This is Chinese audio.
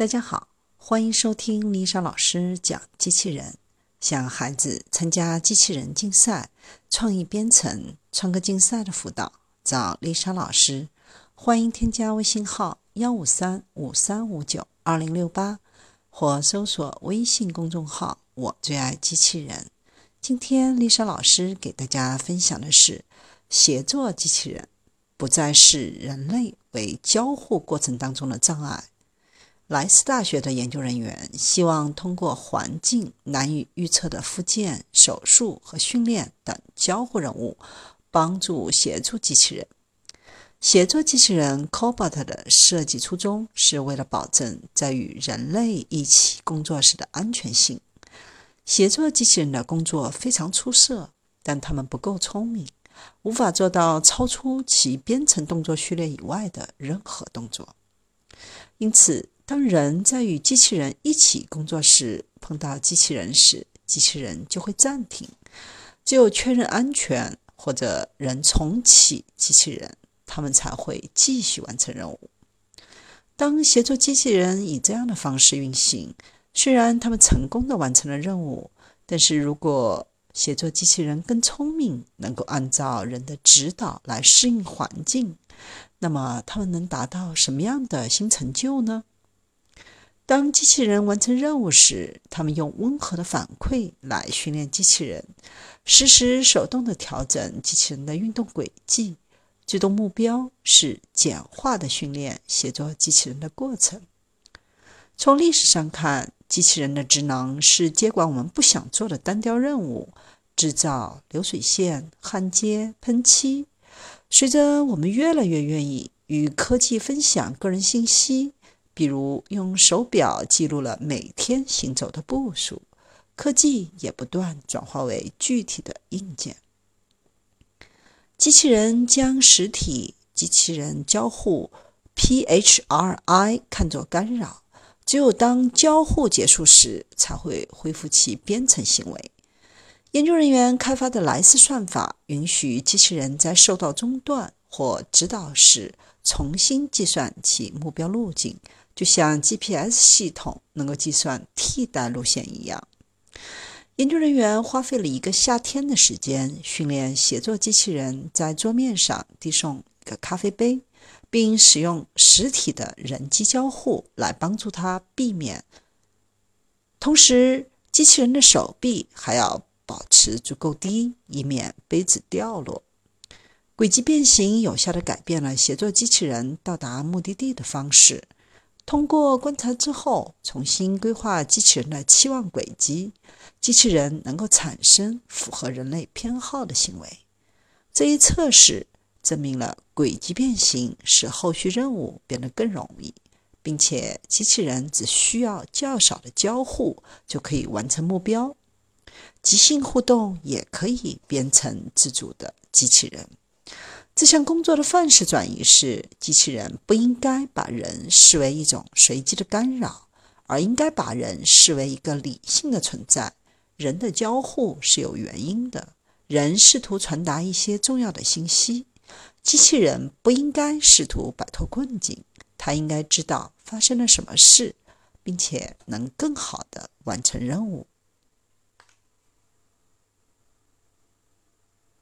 大家好，欢迎收听丽莎老师讲机器人。想孩子参加机器人竞赛、创意编程、创客竞赛的辅导，找丽莎老师。欢迎添加微信号幺五三五三五九二零六八，或搜索微信公众号“我最爱机器人”。今天丽莎老师给大家分享的是，协作机器人不再是人类为交互过程当中的障碍。莱斯大学的研究人员希望通过环境难以预测的复健、手术和训练等交互任务，帮助协助机器人。协作机器人 Cobot 的设计初衷是为了保证在与人类一起工作时的安全性。协作机器人的工作非常出色，但他们不够聪明，无法做到超出其编程动作序列以外的任何动作。因此，当人在与机器人一起工作时，碰到机器人时，机器人就会暂停。只有确认安全或者人重启机器人，他们才会继续完成任务。当协作机器人以这样的方式运行，虽然他们成功的完成了任务，但是如果协作机器人更聪明，能够按照人的指导来适应环境，那么他们能达到什么样的新成就呢？当机器人完成任务时，他们用温和的反馈来训练机器人，实时手动的调整机器人的运动轨迹。最终目标是简化的训练协作机器人的过程。从历史上看，机器人的职能是接管我们不想做的单调任务，制造流水线、焊接、喷漆。随着我们越来越愿意与科技分享个人信息。比如用手表记录了每天行走的步数，科技也不断转化为具体的硬件。机器人将实体机器人交互 （PHRI） 看作干扰，只有当交互结束时，才会恢复其编程行为。研究人员开发的莱斯算法允许机器人在受到中断或指导时重新计算其目标路径。就像 GPS 系统能够计算替代路线一样，研究人员花费了一个夏天的时间训练协作机器人在桌面上递送一个咖啡杯，并使用实体的人机交互来帮助它避免。同时，机器人的手臂还要保持足够低，以免杯子掉落。轨迹变形有效地改变了协作机器人到达目的地的方式。通过观察之后，重新规划机器人的期望轨迹，机器人能够产生符合人类偏好的行为。这一测试证明了轨迹变形使后续任务变得更容易，并且机器人只需要较少的交互就可以完成目标。即兴互动也可以编成自主的机器人。这项工作的范式转移是：机器人不应该把人视为一种随机的干扰，而应该把人视为一个理性的存在。人的交互是有原因的，人试图传达一些重要的信息。机器人不应该试图摆脱困境，它应该知道发生了什么事，并且能更好地完成任务。